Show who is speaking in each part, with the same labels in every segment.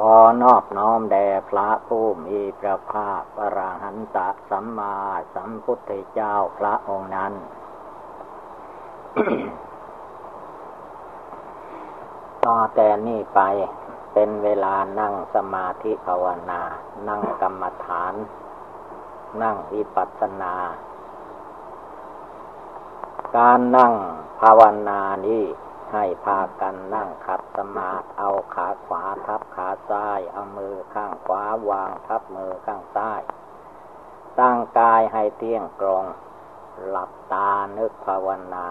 Speaker 1: ขอนอบน้อมแด่พระผู้มีพระภาคพระราหันตสัมมาสัมพุทธเจ้าพระองค์นั้น ต่อแต่นี้ไปเป็นเวลานั่งสมาธิภาวนา นั่งกรรมฐาน นั่งวิปัสสนา การนั่งภาวนานี้ ให้พากันนั่งขัดสมาธิเอาขาขวาทับขาซ้าย เอามือข้างขวาวางทับมือข้างซ้าย ตั้งกายให้เที่ยงตรง หลับตานึกภาวนา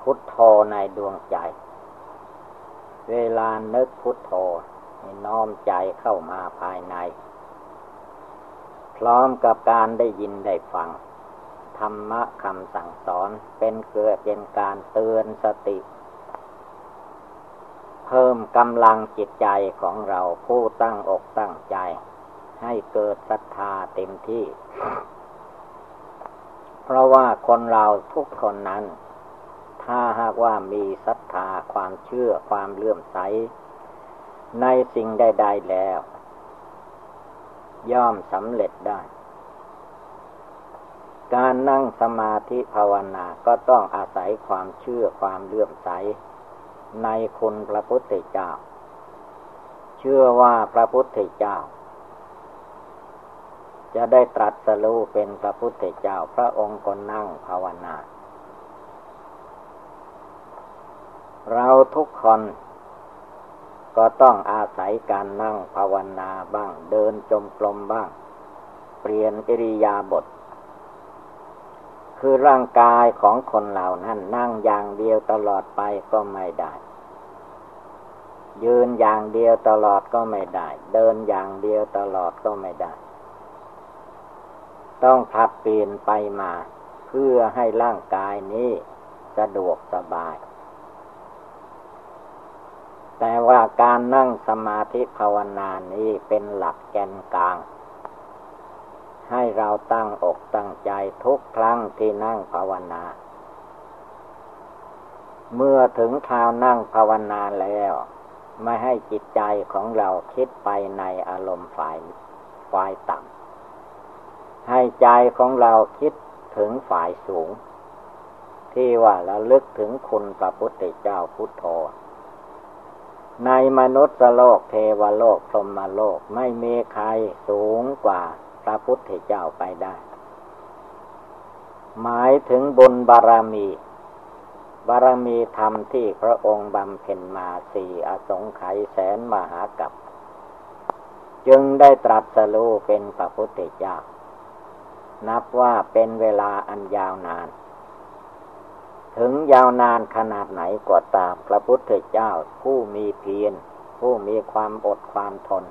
Speaker 1: พุทโธในดวงใจ เวลานึกพุทโธน้อมใจเข้ามาภายใน พร้อมกับการได้ยินได้ฟัง ธรรมะคำสั่งสอนเป็นเกิดเป็นการเตือนสติ เพิ่มกำลังจิตใจของเราผู้ตั้งอกตั้งใจ ให้เกิดศรัทธาเต็มที่ เพราะว่าคนเราทุกคนนั้น ถ้าหากว่ามีศรัทธาความเชื่อความเลื่อมใส ในสิ่งใดๆแล้ว ย่อมสำเร็จได้ การนั่งสมาธิภาวนาก็ต้องอาศัยความเชื่อความเลื่อมใส ในคุณพระพุทธเจ้า เชื่อว่าพระพุทธเจ้า จะได้ตรัสรู้เป็นพระพุทธเจ้า พระองค์ก็นั่งภาวนา เราทุกคนก็ต้องอาศัยการนั่งภาวนาบ้าง เดินจมกลมบ้าง เปลี่ยนอิริยาบถ คือร่างกายของคนเหล่านั้น นั่งอย่างเดียวตลอดไปก็ไม่ได้ ยืนอย่างเดียวตลอดก็ไม่ได้ เดินอย่างเดียวตลอดก็ไม่ได้ ต้องผัดเปลี่ยนไปมา เพื่อให้ร่างกายนี้สะดวกสบาย แต่ว่าการนั่งสมาธิภาวนานี้เป็นหลักแกนกลาง ให้เราตั้งอกตั้งใจทุกครั้งที่นั่งภาวนา เมื่อถึงคราวนั่งภาวนาแล้ว ไม่ให้จิตใจของเราคิดไปในอารมณ์ฝ่ายฝ่ายต่ำให้ใจของเราคิดถึงฝ่ายสูง ที่ว่าเราลึกถึงคุณพระพุทธเจ้าพุทโธในมนุษย์โลกเทวโลกพรหมโลกไม่มีใครสูงกว่า พระพุทธเจ้าไปได้ หมายถึงบุญบารมี บารมีธรรมที่พระองค์บำเพ็ญมาสี่อสงไขยแสนมหากับ จึงได้ตรัสรู้เป็นพระพุทธเจ้า นับว่าเป็นเวลาอันยาวนาน ถึงยาวนานขนาดไหนกว่าตามพระพุทธเจ้าผู้มีเพียรผู้มีความอดความทน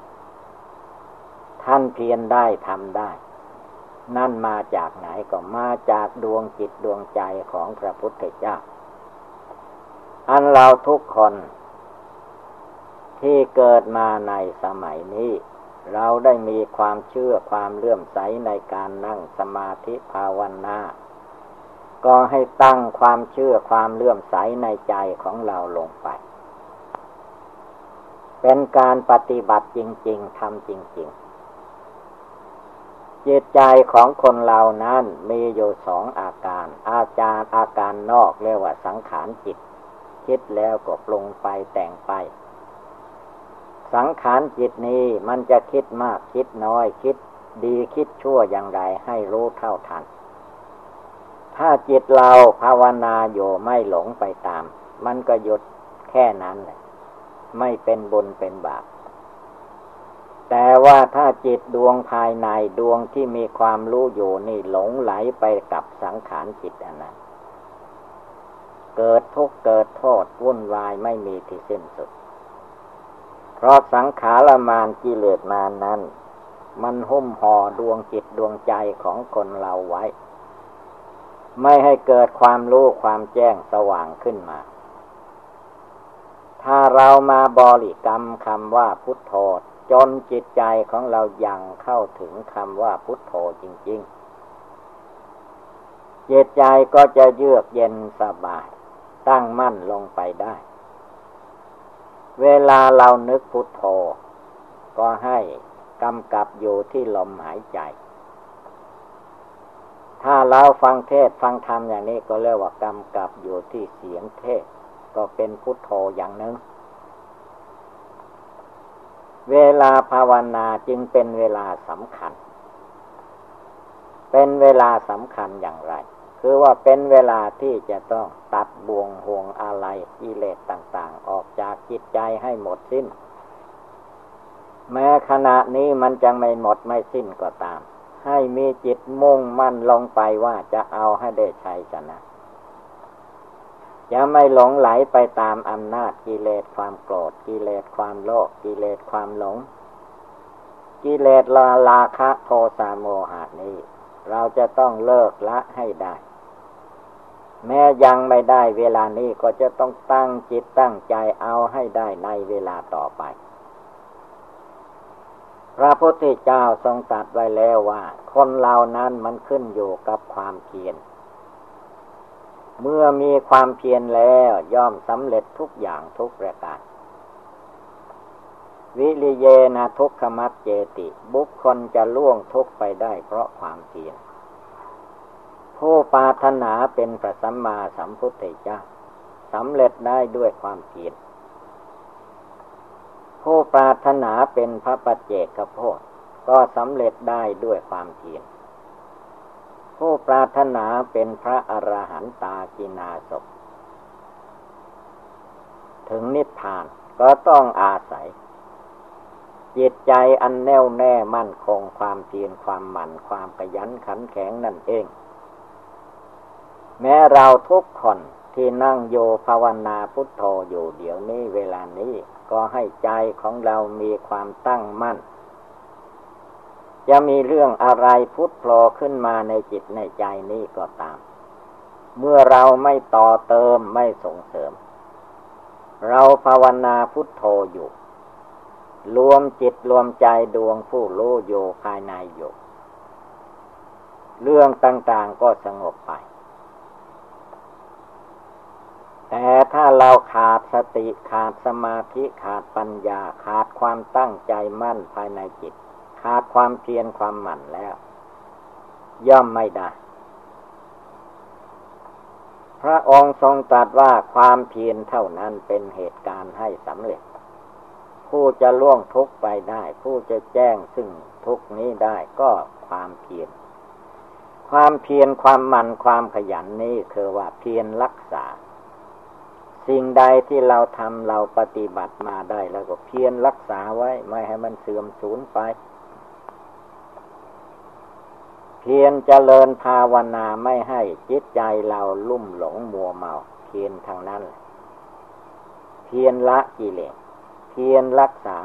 Speaker 1: ท่านเพียรได้ทำได้ นั่นมาจากไหนก็มาจากดวงจิตดวงใจของพระพุทธเจ้า อันเราทุกคน ที่เกิดมาในสมัยนี้ เราได้มีความเชื่อความเลื่อมใสในการนั่งสมาธิภาวนาก็ให้ตั้งความเชื่อความเลื่อมใสในใจของเราลงไป เป็นการปฏิบัติจริง ๆทำจริง ๆ จิตใจของคนเรานั้นมีอยู่สองอาการ อาจารย์อาการนอกเรียกว่าสังขารจิต คิดแล้วก็ปรุงไปแต่งไป สังขารจิตนี้มันจะคิดมากคิดน้อยคิดดีคิดชั่วอย่างไรให้รู้เท่าทัน ถ้าจิตเราภาวนาอยู่ไม่หลงไปตาม มันก็หยุดแค่นั้นแหละไม่เป็นบุญเป็นบาป แต่ว่าถ้าจิตดวงภายในดวงที่มีความรู้อยู่นี่หลงไหลไปกับสังขารจิตอันนั้นเกิดทุกข์เกิดโทษวุ่นวายไม่มีที่สิ้นสุด เพราะสังขารมานกิเลสมานั้น มันหุ้มห่อดวงจิตดวงใจของคนเราไว้ ไม่ให้เกิดความรู้ความแจ้งสว่างขึ้นมา ถ้าเรามาบริกรรมคำว่าพุทโธ จนจิตใจของเรายังเข้าถึงคำว่าพุทโธจริง ๆ จิตใจก็จะเยือกเย็นสบาย ตั้งมั่นลงไปได้ เวลาเรานึกพุทโธ ก็ให้กำกับอยู่ที่ลมหายใจ ถ้าเราฟังเทศฟังธรรมอย่างนี้ก็เรียกว่ากำกับอยู่ที่เสียงเทศ ก็เป็นพุทโธอย่างหนึ่ง เวลาภาวนาจึงเป็นเวลาสำคัญ เป็นเวลาสำคัญอย่างไร คือว่าเป็นเวลาที่จะต้องตัดบ่วงห่วงอะไรกิเลสต่าง ๆ ออกจากจิตใจให้หมดสิ้น แม้ขณะนี้มันจะไม่หมดไม่สิ้นก็ตาม ให้มีจิตมุ่งมั่นลงไปว่าจะเอาให้ได้ชัยชนะ จะไม่หลงไหลไปตามอำนาจกิเลสความโกรธกิเลสความโลภกิเลสความหลง กิเลสลาลาคะโทสะโมหะนี้ เราจะต้องเลิกละให้ได้ แม้ยังไม่ได้เวลานี้ก็จะต้องตั้งจิตตั้งใจเอาให้ได้ในเวลาต่อไป พระพุทธเจ้าทรงตรัสไว้แล้วว่า คนเหล่านั้นมันขึ้นอยู่กับความเพียร เมื่อมีความเพียรแล้วย่อมสำเร็จทุกอย่างทุกประการ วิริเยนะทุกขมัดเจติ บุคคลจะล่วงทุกไปได้เพราะความเพียรผู้ปาถนาเป็นพระสัมมาสัมพุทธเจ้าสำเร็จได้ด้วยความเพียรผู้ปาถนาเป็นพระปัจเจกโพธก็สำเร็จได้ด้วยความเพียร ผู้ปรารถนาเป็นพระอรหันตากินาศถึงนิพพานก็ต้องอาศัย จิตใจอันแน่วแน่มั่นคงความเพียรความหมั่นความขยันขันแข็งนั่นเอง แม้เราทุกคนที่นั่งโยภาวนาพุทโธอยู่เดี๋ยวนี้เวลานี้ ก็ให้ใจของเรามีความตั้งมั่น จะมีเรื่องอะไรพุทโผล่ขึ้นมาในจิตในใจนี้ก็ตาม เมื่อเราไม่ต่อเติมไม่ส่งเสริม เราภาวนาพุทโธอยู่ รวมจิตรวมใจดวงผู้รู้อยู่ภายในอยู่ เรื่องต่างๆก็สงบไป แต่ถ้าเราขาดสติขาดสมาธิขาดปัญญาขาดความตั้งใจมั่นภายในจิต ขาดความเพียรความหมั่นแล้ว ย่อมไม่ได้ พระองค์ทรงตรัสว่าความเพียรเท่านั้นเป็นเหตุการณ์ให้สำเร็จ ผู้จะล่วงทุกไปได้ ผู้จะแจ้งซึ่งทุกนี้ได้ก็ความเพียรความเพียรความหมั่นความขยันนี้คือว่าเพียรรักษา สิ่งใดที่เราทำเราปฏิบัติมาได้แล้วก็เพียรรักษาไว้ ไม่ให้มันเสื่อมสูญไป พียรเจริญภาวนาไม่ให้จิตใจเราลุ่มหลงมัวเมา เพียรทางนั้น เพียรละกิเลส เพียรรักษา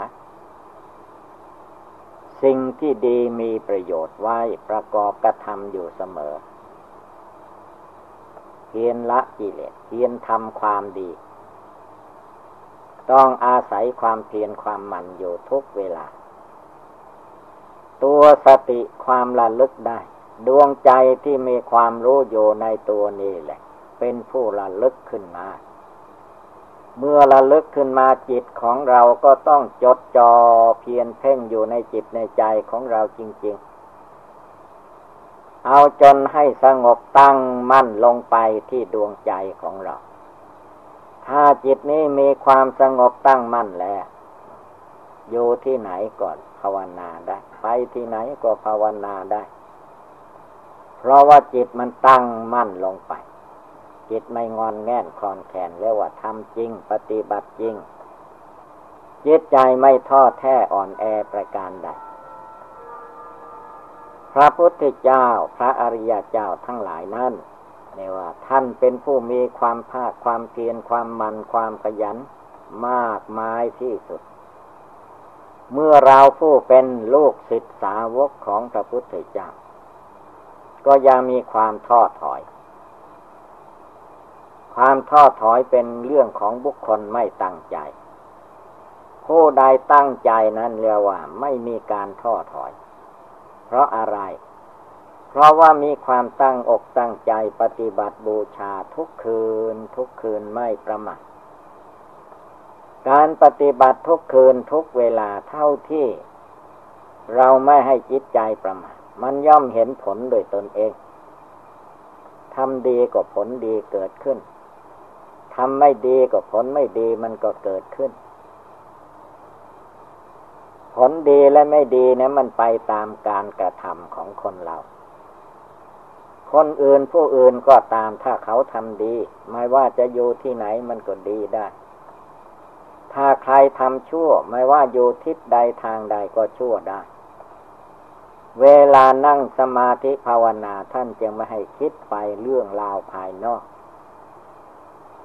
Speaker 1: สิ่งที่ดีมีประโยชน์ไว้ประกอบกระทำอยู่เสมอ เพียรละกิเลส เพียรทำความดี ต้องอาศัยความเพียรความหมั่นอยู่ทุกเวลาตัวสติความระลึกได้ ดวงใจที่มีความรู้อยู่ในตัวนี้แหละ เป็นผู้ระลึกขึ้นมา เมื่อระลึกขึ้นมาจิตของเราก็ต้องจดจ่อเพียนเพ่งอยู่ในจิตในใจของเราจริง ๆเอาจนให้สงบตั้งมั่นลงไปที่ดวงใจของเรา ถ้าจิตนี้มีความสงบตั้งมั่นแล้ว อยู่ที่ไหนก่อนภาวนาได้ ไปที่ไหนก็ภาวนาได้ เพราะว่าจิตมันตั้งมั่นลงไป จิตไม่งอนแง่นคลอนแขนเรียกว่าทำจริง ปฏิบัติจริง จิตใจไม่ท้อแท้อ่อนแอประการใด พระพุทธเจ้าพระอริยเจ้าทั้งหลายนั้นเรียกว่า ท่านเป็นผู้มีความภาคความเพียรความมันความขยัน มากมายที่สุด เมื่อเราผู้เป็นลูกศิษย์สาวกของพระพุทธเจ้า ก็ยังมีความท้อถอย ความท้อถอยเป็นเรื่องของบุคคลไม่ตั้งใจ ผู้ใดตั้งใจนั้นเรียกว่า ไม่มีการท้อถอย เพราะอะไร เพราะว่ามีความตั้งอกตั้งใจปฏิบัติบูชาทุกคืน ทุกคืนไม่ประมาทการปฏิบัติทุกคืนทุกเวลาเท่าที่ เราไม่ให้จิตใจประมาท มันย่อมเห็นผลโดยตนเองทำดีก็ผลดีเกิดขึ้นทำไม่ดีก็ผลไม่ดีมันก็เกิดขึ้น ผลดีและไม่ดีเนะมันไปตามการกระทำของคนเรา คนอื่นผู้อื่นก็ตามถ้าเขาทำดี ไม่ว่าจะอยู่ที่ไหนมันก็ดีได้ ถ้าใครทำชั่ว ไม่ว่าอยู่ทิศใดทางใดก็ชั่วได้ เวลานั่งสมาธิภาวนาท่านจึงไม่ให้คิดไปเรื่องราวภายนอก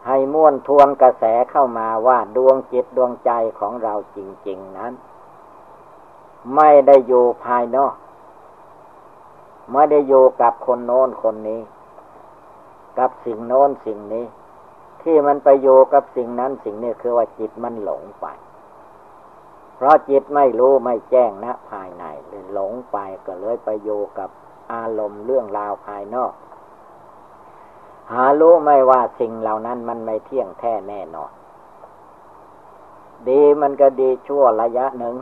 Speaker 1: ให้ม้วนทวนกระแสเข้ามาว่าดวงจิตดวงใจของเราจริง ๆนั้น ไม่ได้อยู่ภายนอก ไม่ได้อยู่กับคนโน้นคนนี้ กับสิ่งโน้นสิ่งนี้ ที่มันไปโยกับสิ่งนั้นสิ่งนี้คือว่าจิตมันหลงไป เพราะจิตไม่รู้ไม่แจ้งนะภายในเลยหลงไปก็เลยไปโยกับอารมณ์เรื่องราวภายนอก หารู้ไม่ว่าสิ่งเหล่านั้นมันไม่เที่ยงแท้แน่นอน ดีมันก็ดีชั่วระยะหนึ่ง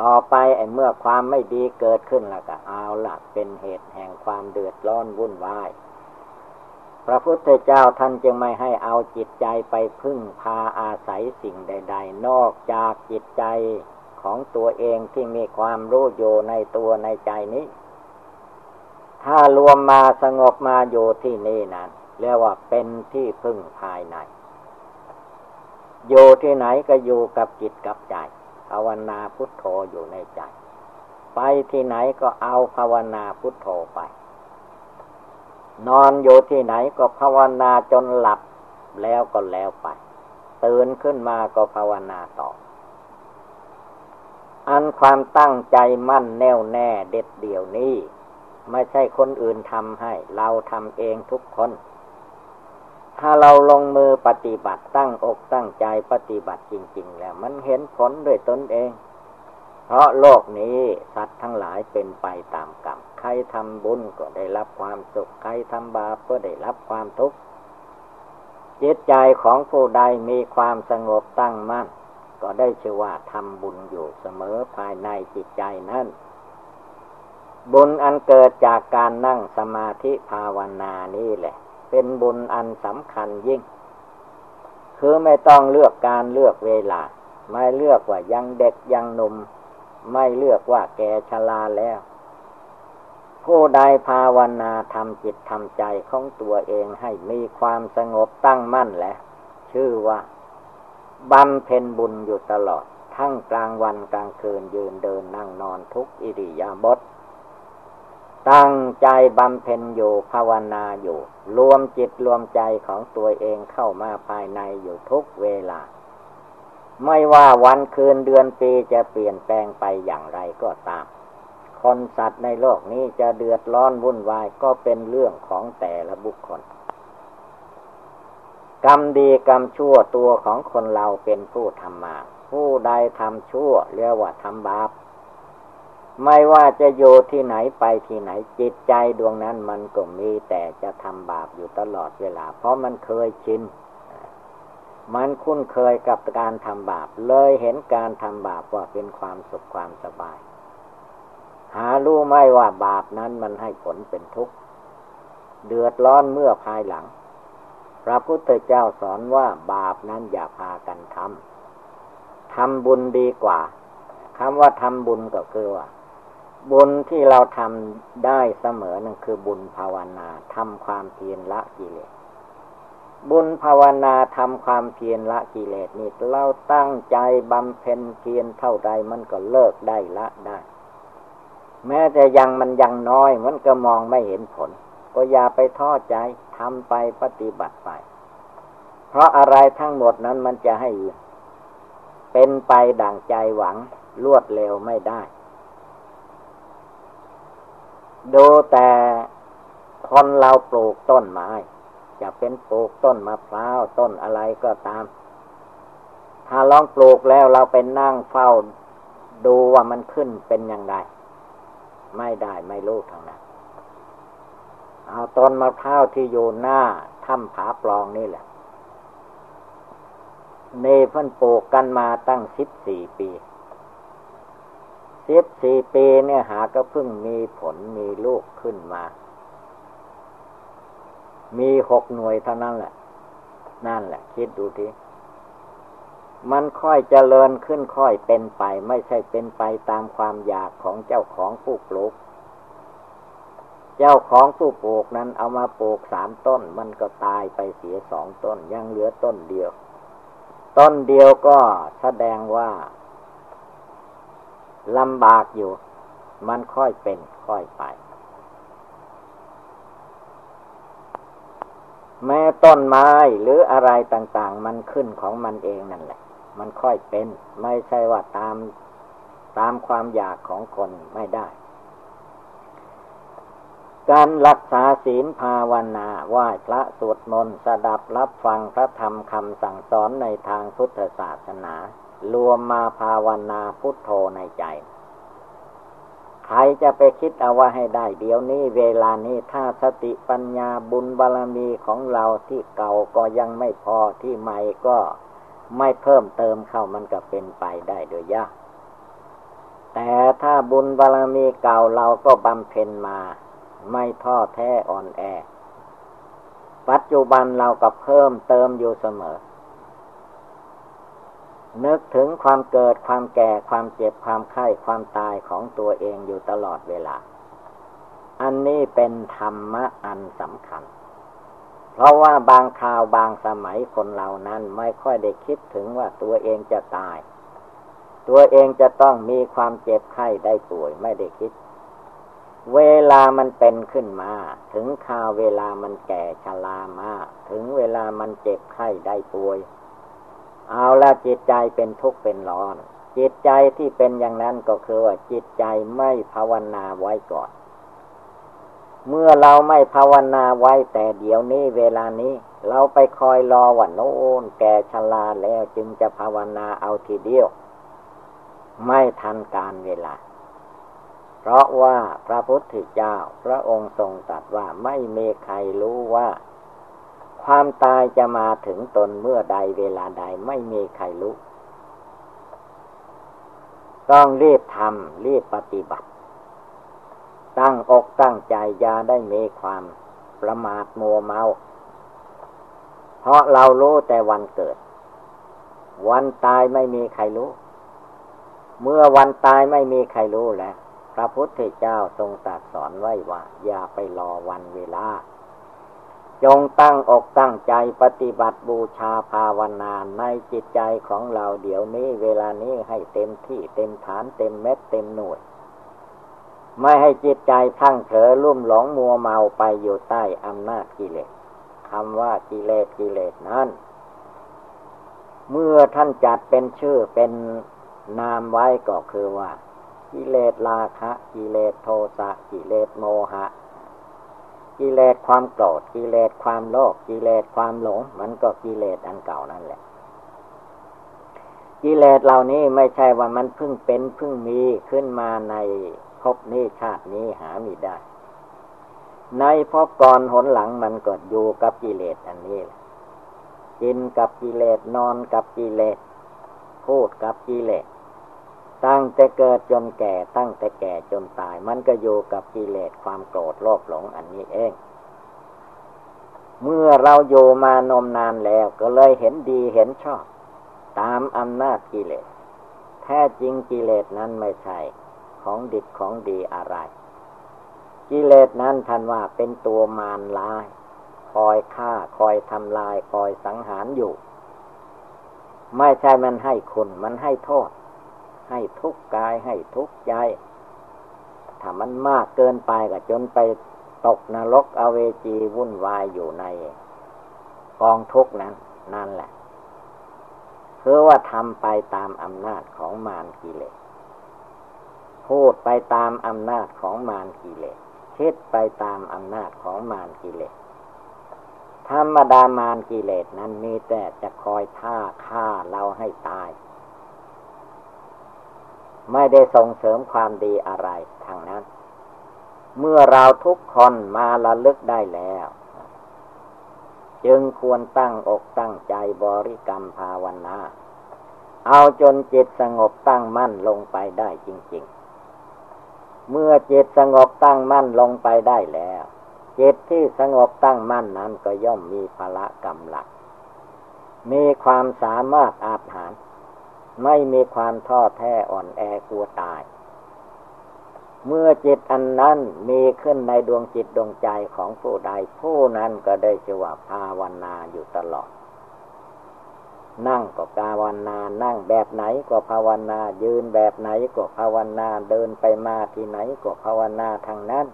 Speaker 1: ต่อไปไอ้เมื่อความไม่ดีเกิดขึ้นแล้วก็เอาละเป็นเหตุแห่งความเดือดร้อนวุ่นวาย พระพุทธเจ้าท่านจึงไม่ให้เอาจิตใจไปพึ่งพาอาศัยสิ่งใด ๆ นอกจากจิตใจของตัวเองที่มีความรู้อยู่ในตัวในใจนี้ ถ้ารวมมาสงบมาอยู่ที่นี่นั้นเรียกว่าเป็นที่พึ่งภายใน อยู่ที่ไหนก็อยู่กับจิตกับใจ ภาวนาพุทโธอยู่ในใจ ไปที่ไหนก็เอาภาวนาพุทโธไป นอนอยู่ที่ไหนก็ภาวนาจนหลับแล้วก็แล้วไป ตื่นขึ้นมาก็ภาวนาต่อ อันความตั้งใจมั่นแน่วแน่เด็ดเดี่ยวนี้ ไม่ใช่คนอื่นทำให้ เราทำเองทุกคน ถ้าเราลงมือปฏิบัติตั้งอกตั้งใจปฏิบัติจริง ๆ แล้ว มันเห็นผลด้วยตนเอง เพราะโลกนี้สัตว์ทั้งหลายเป็นไปตามกรรม ครทำบุญก็ได้รับความสุข ใครทำบาปก็ได้รับความทุกข์ จิตใจของผู้ใดมีความสงบตั้งมั่น ก็ได้ชื่อว่าทำบุญอยู่เสมอภายในจิตใจนั้น บุญอันเกิดจากการนั่งสมาธิภาวนานี่แหละ เป็นบุญอันสำคัญยิ่ง คือไม่ต้องเลือกการเลือกเวลา ไม่เลือกว่ายังเด็กยังหนุ่ม ไม่เลือกว่าแกชราแล้ว ผู้ใดภาวนาทำจิตทำใจของตัวเองให้มีความสงบตั้งมั่นแหละ ชื่อว่าบำเพ็ญบุญอยู่ตลอด ทั้งกลางวันกลางคืนยืนเดินนั่งนอนทุกอิริยาบถตั้งใจบำเพ็ญอยู่ภาวนาอยู่ รวมจิตรวมใจของตัวเองเข้ามาภายในอยู่ทุกเวลา ไม่ว่าวันคืนเดือนปีจะเปลี่ยนแปลงไปอย่างไรก็ตาม คนสัตว์ในโลกนี้จะเดือดร้อนวุ่นวายก็เป็นเรื่องของแต่ละบุคคล กรรมดีกรรมชั่วตัวของคนเราเป็นผู้ทำมา ผู้ใดทำชั่วเรียกว่าทำบาป ไม่ว่าจะอยู่ที่ไหนไปที่ไหนจิตใจดวงนั้นมันก็มีแต่จะทำบาปอยู่ตลอดเวลา เพราะมันเคยชินมันคุ้นเคยกับการทำบาป เลยเห็นการทำบาปว่าเป็นความสุขความสบาย หารู้ไม่ว่าบาปนั้นมันให้ผลเป็นทุกข์เดือดร้อนเมื่อภายหลัง พระพุทธเจ้าสอนว่าบาปนั้นอย่าพากันทำทำบุญดีกว่าคำว่าทำบุญก็คือว่า บุญที่เราทำได้เสมอนั่นคือบุญภาวนาทำความเพียรละกิเลสบุญภาวนาทำความเพียรละกิเลสนี่เราตั้งใจบำเพ็ญเพียรเท่าใดมันก็เลิกได้ละได้ แม้แต่ยังมันยังน้อย มันก็มองไม่เห็นผล ก็อย่าไปท้อใจทำไปปฏิบัติไป เพราะอะไรทั้งหมดนั้นมันจะให้ เป็นไปดั่งใจหวังรวดเร็วไม่ได้ ดูแต่คนเราปลูกต้นไม้ จะเป็นปลูกต้นมะพร้าวต้นอะไรก็ตาม ถ้าลองปลูกแล้วเราไปนั่งเฝ้า ดูว่ามันขึ้นเป็นอย่างไร ไม่ได้ไม่รู้ทางนั้นเอาต้นมะพร้าวที่อยู่หน้าถ้ำผาปลองนี่แหละเนเพิ่นปลูกกันมาตั้งสิบสี่ปีสิบสี่ปีเนี่ยหาก็เพิ่งมีผลมีลูกขึ้นมา มีหกหน่วยเท่านั้นแหละ นั่นแหละ คิดดูที มันค่อยเจริญขึ้นค่อยเป็นไป ไม่ใช่เป็นไปตามความอยากของเจ้าของผู้ปลูก เจ้าของผู้ปลูกนั้นเอามาปลูกสามต้น มันก็ตายไปเสียสองต้น ยังเหลือต้นเดียว ต้นเดียวก็แสดงว่าลำบากอยู่ มันค่อยเป็นค่อยไป แม้ต้นไม้หรืออะไรต่าง ๆ มันขึ้นของมันเองนั่นแหละ มันค่อยเป็น ไม่ใช่ว่าตามตามความอยากของคนไม่ได้ การรักษาศีลภาวนาไหว้พระสวดมนต์สดับรับฟังพระธรรมคำสั่งสอนในทางพุทธศาสนา รวมมาภาวนาพุทโธในใจใครจะไปคิดเอาว่าให้ได้ เดี๋ยวนี้เวลานี้ถ้าสติปัญญาบุญบารรมีของเราที่เก่าก็ยังไม่พอที่ใหม่ก็ ไม่เพิ่มเติมเข้ามันก็เป็นไปได้โดยยาก แต่ถ้าบุญบารมีเก่าเราก็บำเพ็ญมา ไม่ท้อแท้อ่อนแอ ปัจจุบันเราก็เพิ่มเติมอยู่เสมอ นึกถึงความเกิดความแก่ความเจ็บความไข้ความตายของตัวเองอยู่ตลอดเวลา อันนี้เป็นธรรมะอันสำคัญ เพราะว่าบางคราวบางสมัยคนเหล่านั้นไม่ค่อยได้คิดถึงว่าตัวเองจะตาย ตัวเองจะต้องมีความเจ็บไข้ได้ป่วยไม่ได้คิด เวลามันเป็นขึ้นมา ถึงคราวเวลามันแก่ชรามาถึงเวลามันเจ็บไข้ได้ป่วย เอาละจิตใจเป็นทุกข์เป็นร้อน จิตใจที่เป็นอย่างนั้นก็คือว่าจิตใจไม่ภาวนาไว้ก่อน เมื่อเราไม่ภาวนาไว้แต่เดี๋ยวนี้เวลานี้ เราไปคอยรอวันโน้นแก่ชราแล้วจึงจะภาวนาเอาทีเดียว ไม่ทันการเวลา เพราะว่าพระพุทธเจ้าพระองค์ทรงตรัสว่าไม่มีใครรู้ว่า ความตายจะมาถึงตนเมื่อใดเวลาใดไม่มีใครรู้ ต้องรีบทำรีบปฏิบัติ ตั้งอกตั้งใจยาได้มีความประมาทมัวเมา เพราะเรารู้แต่วันเกิด วันตายไม่มีใครรู้ เมื่อวันตายไม่มีใครรู้แล้วพระพุทธเจ้าทรงตรัสสอนไว้ว่า อย่าไปรอวันเวลา จงตั้งอกตั้งใจปฏิบัติบูชาภาวนาในจิตใจของเราเดี๋ยวนี้เวลานี้ให้เต็มที่เต็มฐานเต็มเม็ดเต็มหน่วย ไม่ให้จิตใจทั้งเผลอลุ่มหลงมัวเมาไปอยู่ใต้อำนาจกิเลสคำว่ากิเลสกิเลสนั้น เมื่อท่านจัดเป็นชื่อเป็นนามไว้ก็คือว่า กิเลสราคะ กิเลสโทสะกิเลสโมหะ กิเลสความโกรธกิเลสความโลภกิเลสความหลง มันก็กิเลสอันเก่านั่นแหละกิเลสเหล่านี้ไม่ใช่ว่ามันเพิ่งเป็นเพิ่งมีขึ้นมาใน ภพนี้ชาตินี้หามีได้ ในภพก่อนหนหลังมันก็อยู่กับกิเลสอันนี้แหละกินกับกิเลสนอนกับกิเลสพูดกับกิเลสตั้งแต่เกิดจนแก่ตั้งแต่แก่จนตาย มันก็อยู่กับกิเลสความโกรธโลภหลงอันนี้เอง เมื่อเราอยู่มานมนานแล้วก็เลยเห็นดีเห็นชอบ ตามอำนาจกิเลสแท้จริงกิเลสนั้นไม่ใช่ ของดิบของดีอะไร กิเลสนั้นท่านว่าเป็นตัวมารลาย คอยฆ่าคอยทำลาย คอยสังหารอยู่ ไม่ใช่มันให้คุณมันให้โทษ ให้ทุกกายให้ทุกใจ ถ้ามันมากเกินไปก็จนไปตกนรกอเวจีวุ่นวายอยู่ในกองทุกนั้น นั่นแหละพคือว่าทำไปตามอำนาจของมารกิเลส พูดไปตามอำนาจของมารกิเลสคิดไปตามอำนาจของมารกิเลสธรรมดามารกิเลสนั้นมีแต่จะคอยท่าฆ่าเราให้ตาย ไม่ได้ส่งเสริมความดีอะไรทางนั้น เมื่อเราทุกคนมาละลึกได้แล้ว จึงควรตั้งอกตั้งใจบริกรรมภาวนา เอาจนจิตสงบตั้งมั่นลงไปได้จริง เมื่อจิตสงบตั้งมั่นลงไปได้แล้ว จิตที่สงบตั้งมั่นนั้นก็ย่อมมีพละกำลังมีความสามารถอาถรรพ์ไม่มีความท้อแท้อ่อนแอกลัวตาย เมื่อจิตอันนั้นมีขึ้นในดวงจิตดวงใจของผู้ใดผู้นั้นก็ได้ชื่อว่าภาวนาอยู่ตลอด นั่งก็ภาวนา นั่งแบบไหนก็ภาวนา ยืนแบบไหนก็ภาวนา เดินไปมาที่ไหนก็ภาวนาทางนั้น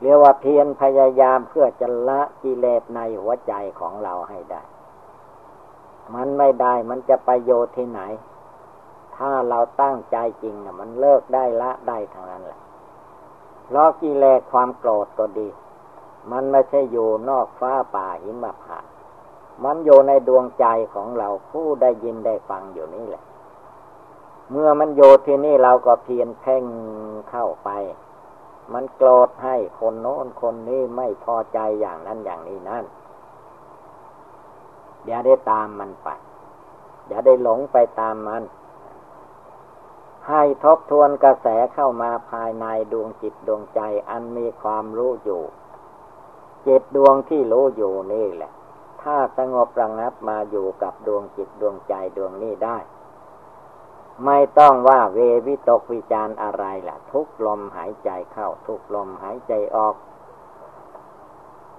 Speaker 1: เรียกว่าเพียรพยายามเพื่อจะละกิเลสในหัวใจของเราให้ได้ มันไม่ได้มันจะไปโยชน์ที่ไหน ถ้าเราตั้งใจจริงนะมันเลิกได้ละได้ทางนั้นแหละเพราะกิเลสความโกรธก็ดี มันไม่ใช่อยู่นอกฟ้าป่าหิมะผา มันอยู่ในดวงใจของเราผู้ได้ยินได้ฟังอยู่นี่แหละ เมื่อมันโยที่นี่เราก็เพียรเพ่งเข้าไป มันโกรธให้คนโน้นคนนี้ไม่พอใจอย่างนั้นอย่างนี้นั่นอย่าได้ตามมันไป อย่าได้หลงไปตามมัน ให้ทบทวนกระแสเข้ามาภายในดวงจิตดวงใจอันมีความรู้อยู่ จิตดวงที่รู้อยู่นี่แหละ ถ้าสงบระงับมาอยู่กับดวงจิตดวงใจดวงนี้ได้ ไม่ต้องว่าเววิตกวิจารอะไรล่ะ ทุกลมหายใจเข้า ทุกลมหายใจออก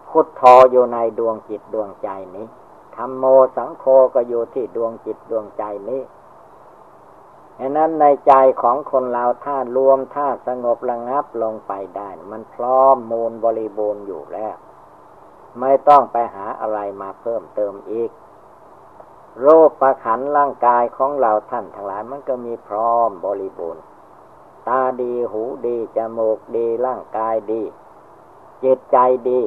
Speaker 1: พุทโธอยู่ในดวงจิตดวงใจนี้ธรรมโมสังโฆก็อยู่ที่ดวงจิตดวงใจนี้ฉะนั้นในใจของคนเราถ้ารวมถ้าสงบระงับลงไปได้ มันพร้อมมูลบริบูรณ์อยู่แล้ว ไม่ต้องไปหาอะไรมาเพิ่มเติมอีก โรคประขันร่างกายของเราท่านทั้งหลายมันก็มีพร้อมบริบูรณ์ ตาดีหูดีจมูกดีร่างกายดี จิตใจดี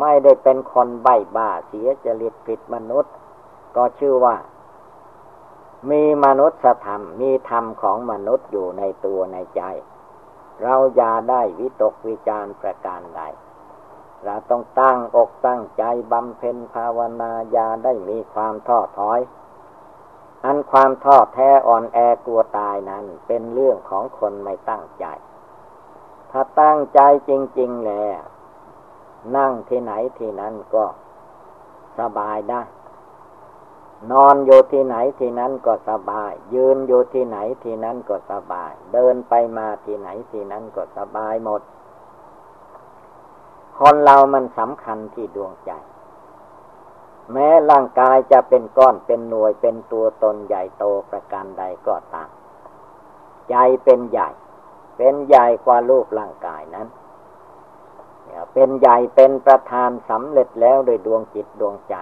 Speaker 1: ไม่ได้เป็นคนใบ้บ้าเสียจริตผิดมนุษย์ ก็ชื่อว่า มีมนุษยธรรม มีธรรมของมนุษย์อยู่ในตัวในใจ เราอย่าได้วิตกวิจารประการใด เราต้องตั้งอกตั้งใจบำเพ็ญภาวนาญาได้มีความท้อถอย อันความท้อแท้อ่อนแอกลัวตายนั้น เป็นเรื่องของคนไม่ตั้งใจ ถ้าตั้งใจจริง ๆ แล้ว นั่งที่ไหนที่นั้นก็สบายได้ นอนอยู่ที่ไหนที่นั้นก็สบาย ยืนอยู่ที่ไหนที่นั้นก็สบาย เดินไปมาที่ไหนที่นั้นก็สบายหมด คนเรามันสำคัญที่ดวงใจ แม้ร่างกายจะเป็นก้อนเป็นหน่วยเป็นตัวตนใหญ่โตประการใดก็ตาม ใจเป็นใหญ่ เป็นใหญ่กว่ารูปร่างกายนั้นเป็นใหญ่เป็นประธานสำเร็จแล้วโดยดวงจิตดวงใจ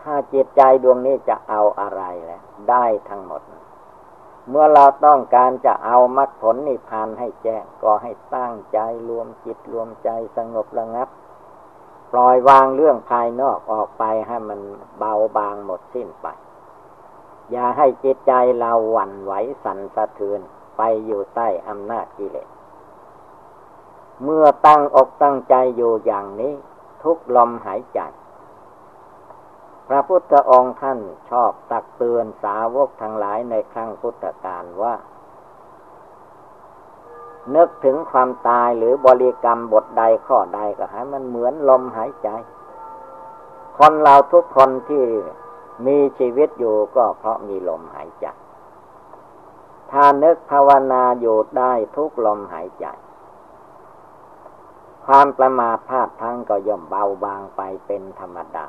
Speaker 1: ถ้าจิตใจดวงนี้จะเอาอะไรแล้วได้ทั้งหมด เมื่อเราต้องการจะเอามรรคผลนิพพานให้แจ้งก็ให้ตั้งใจรวมจิตรวมใจสงบระงับ ปล่อยวางเรื่องภายนอกออกไปให้มันเบาบางหมดสิ้นไป อย่าให้จิตใจเราหวั่นไหวสั่นสะเทือนไปอยู่ใต้อำนาจกิเลสเมื่อตั้งอกตั้งใจอยู่อย่างนี้ ทุกลมหายใจ พระพุทธองค์ท่านชอบตักเตือนสาวกทั้งหลายในครั้งพุทธกาลว่า นึกถึงความตายหรือบริกรรมบทใดข้อใดก็ให้มันเหมือนลมหายใจ คนเราทุกคนที่มีชีวิตอยู่ก็เพราะมีลมหายใจ ถ้านึกภาวนาอยู่ได้ทุกลมหายใจ ความประมาทพลาดทั้งก็ย่อมเบาบางไปเป็นธรรมดา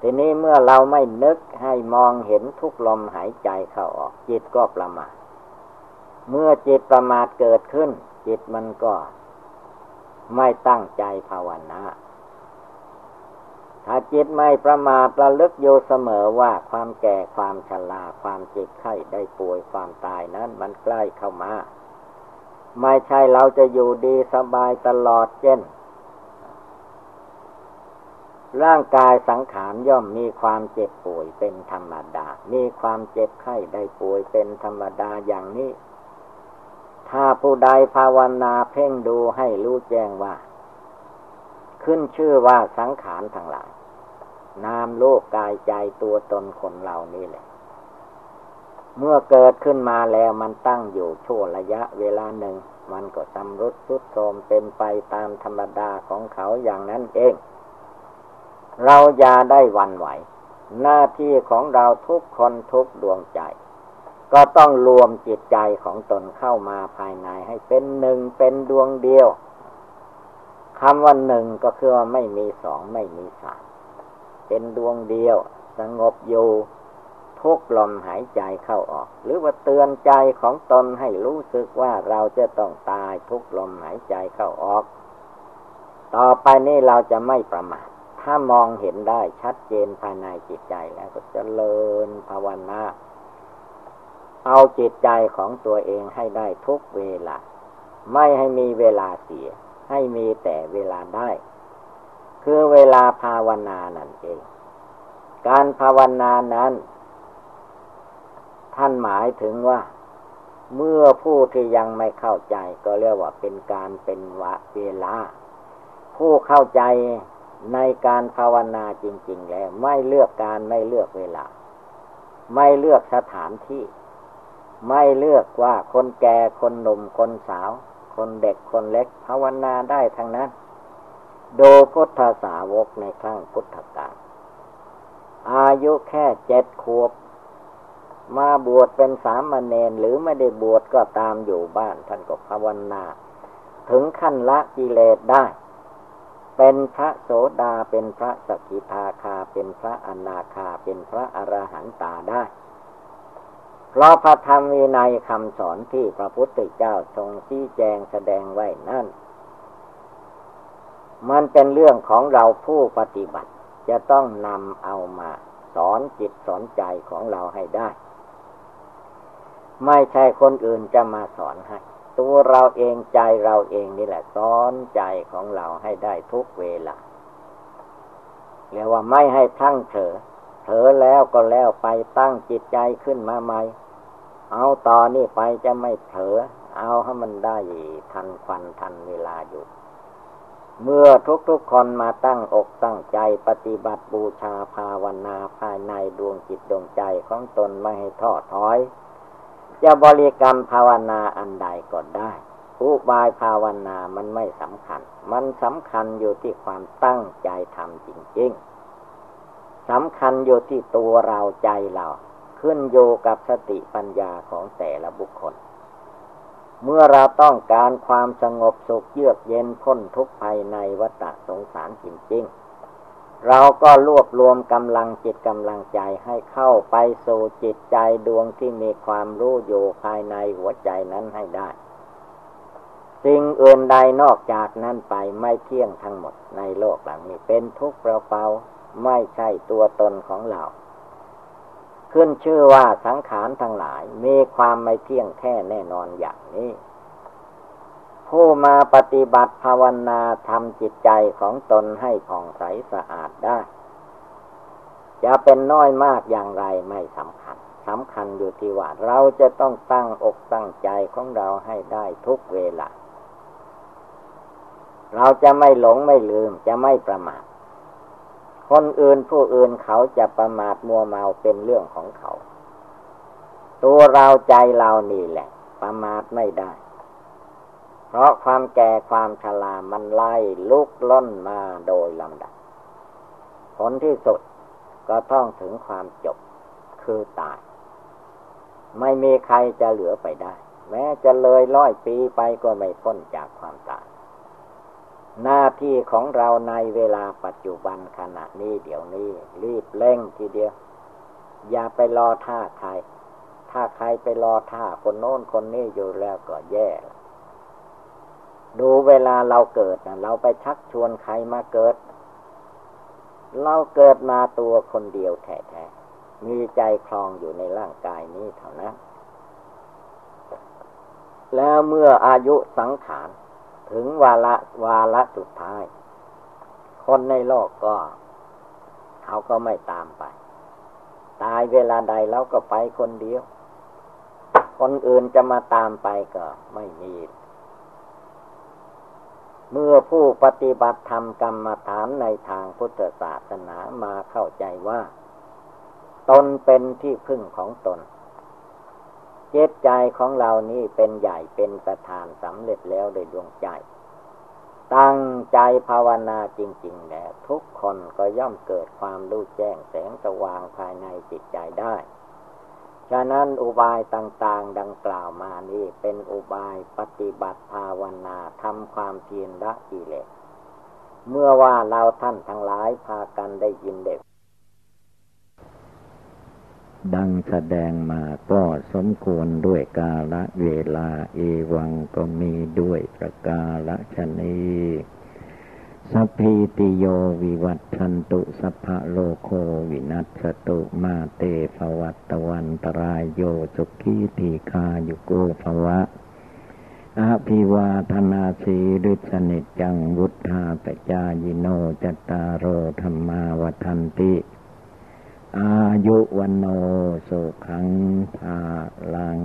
Speaker 1: ทีนี้เมื่อเราไม่นึกให้มองเห็นทุกลมหายใจเข้าออก จิตก็ประมาท เมื่อจิตประมาทเกิดขึ้น จิตมันก็ไม่ตั้งใจภาวนาถ้าจิตไม่ประมาทระลึกอยู่เสมอว่าความแก่ความชราความเจ็บไข้ได้ป่วยความตายนั้นมันใกล้เข้ามา ไม่ใช่เราจะอยู่ดีสบายตลอดเช่น ร่างกายสังขารย่อมมีความเจ็บป่วยเป็นธรรมดา มีความเจ็บไข้ได้ป่วยเป็นธรรมดาอย่างนี้ ถ้าผู้ใดภาวนาเพ่งดูให้รู้แจ้งว่า ขึ้นชื่อว่าสังขารทั้งหลาย นามโลกกายใจตัวตนคนเรานี่แหละ เมื่อเกิดขึ้นมาแล้วมันตั้งอยู่ชั่วระยะเวลาหนึ่ง มันก็สำรุดสุดโทมเป็นไปตามธรรมดาของเขาอย่างนั้นเอง เราอย่าได้วันไหว หน้าที่ของเราทุกคนทุกดวงใจ ก็ต้องรวมจิตใจของตนเข้ามาภายในให้เป็นหนึ่งเป็นดวงเดียวคำว่าหนึ่งก็คือว่าไม่มีสองไม่มีสามเป็นดวงเดียว สงบอยู่ทุกลมหายใจเข้าออก หรือว่าเตือนใจของตนให้รู้สึกว่าเราจะต้องตายทุกลมหายใจเข้าออก ต่อไปนี้เราจะไม่ประมาท ถ้ามองเห็นได้ชัดเจนภายในจิตใจแล้วก็จเจริญภาวนาเอาจิตใจของตัวเองให้ได้ทุกเวลา ไม่ให้มีเวลาเสีย ให้มีแต่เวลาได้ คือเวลาภาวนานั่นเอง การภาวนานั้น ท่านหมายถึงว่า เมื่อผู้ที่ยังไม่เข้าใจก็เรียกว่าเป็นการเป็นวะเวลา ผู้เข้าใจ ในการภาวนาจริง ๆ แล้ว ไม่เลือกการไม่เลือกเวลา ไม่เลือกสถานที่ ไม่เลือกว่าคนแก่คนหนุ่มคนสาว คนเด็กคนเล็ก ภาวนาได้ทั้งนั้น โดพุทธสาวกในครั้งพุทธกาลอายุแค่เจ็ดขวบ มาบวชเป็นสามเณรหรือไม่ได้บวชก็ตามอยู่บ้าน ท่านก็ภาวนา ถึงขั้นละกิเลสได้ เป็นพระโสดาเป็นพระสกิทาคาเป็นพระอนาคาเป็นพระอรหันตาได้ เพราะพระธรรมวินัยคำสอนที่พระพุทธเจ้าทรงชี้แจงแสดงไว้นั่น มันเป็นเรื่องของเราผู้ปฏิบัติจะต้องนำเอามาสอนจิตสอนใจของเราให้ได้ ไม่ใช่คนอื่นจะมาสอนให้ ตัวเราเองใจเราเองนี่แหละสอนใจของเราให้ได้ทุกเวลาเรียกว่าไม่ให้ทั้งเถอเถอแล้วก็แล้วไปตั้งจิตใจขึ้นมาใหม่ เอาตอนนี้ไปจะไม่เถอเอาให้มันได้ทันควันทันเวลาอยู่ เมื่อทุกๆคนมาตั้งอกตั้งใจปฏิบัติบูชาภาวนาภายในดวงจิตดวงใจของตนไม่ให้ท้อถอย จะบริกรรมภาวนาอันใดก็ได้อุบายภาวนามันไม่สำคัญ มันสำคัญอยู่ที่ความตั้งใจทำจริงๆสำคัญอยู่ที่ตัวเราใจเรา ขึ้นโยกับสติปัญญาของแต่ละบุคคล เมื่อเราต้องการความสงบสุขเยือกเย็นพ้นทุกภัยในวัฏสงสารจริงๆ เราก็รวบรวมกำลังจิตกำลังใจให้เข้าไปสู่จิตใจดวงที่มีความรู้อยู่ภายในหัวใจนั้นให้ได้ สิ่งอื่นใดนอกจากนั้นไปไม่เที่ยงทั้งหมดในโลกหลังนี้เป็นทุกข์เปล่าๆไม่ใช่ตัวตนของเรา ขึ้นชื่อว่าสังขารทั้งหลายมีความไม่เที่ยงแท้แน่นอนอย่างนี้ ผู้มาปฏิบัติภาวนาทำจิตใจของตนให้ผ่องใสสะอาดได้ จะเป็นน้อยมากอย่างไรไม่สำคัญสำคัญอยู่ที่ว่า เราจะต้องตั้งอกตั้งใจของเราให้ได้ทุกเวลา เราจะไม่หลงไม่ลืมจะไม่ประมาทคนอื่นผู้อื่นเขาจะประมาทมัวเมาเป็นเรื่องของเขา ตัวเราใจเรานี่แหละ ประมาทไม่ได้ เพราะความแก่ความชรามันไล่ลุกล้นมาโดยลำดับ ผลที่สุดก็ต้องถึงความจบคือตาย ไม่มีใครจะเหลือไปได้ แม้จะเลยร้อยปีไปก็ไม่พ้นจากความตาย หน้าที่ของเราในเวลาปัจจุบันขณะนี้เดี๋ยวนี้ รีบเร่งทีเดียว อย่าไปรอท่าใคร ถ้าใครไปรอท่าคนโน้นคนนี้อยู่แล้วก็แย่ ดูเวลาเราเกิดนะเราไปชักชวนใครมาเกิด เราเกิดมาตัวคนเดียวแท้ๆ มีใจคลองอยู่ในร่างกายนี้เท่านั้น แล้วเมื่ออายุสังขาร ถึงวาระวาระสุดท้าย คนในโลกก็ เขาก็ไม่ตามไป ตายเวลาใดเราก็ไปคนเดียว คนอื่นจะมาตามไปก็ไม่มี เมื่อผู้ปฏิบัติธรรมกรรมฐานในทางพุทธศาสนามาเข้าใจว่า ตนเป็นที่พึ่งของตน เจตใจของเรานี่เป็นใหญ่เป็นประธานสำเร็จแล้วโดยดวงใจ ตั้งใจภาวนาจริง ๆ แล้ว ทุกคนก็ย่อมเกิดความรู้แจ้งแสงสว่างภายในจิตใจได้ ฉะนั้นอุบายต่างๆ ดังกล่าวมานี้เป็นอุบายปฏิบัติภาวนาทำความเพียรละกิเลสเมื่อว่าเราท่านทั้งหลายพากันได้ยินเด็ก ดังแสดงมาก็สมควรด้วยกาละเวลาเอวังก็มีด้วยประกาละชนี สัพพิติโยวิวัตชันตุสัพพะโลโควินัสตุมาเตภวัตวันตรายโยสุขีทีคายุโกภวะอาภิวาธนาสีฤทสนิจังวุธาปจายโนจตารโอธรรมาวทันติ อายุวันโนสุขังภาลัง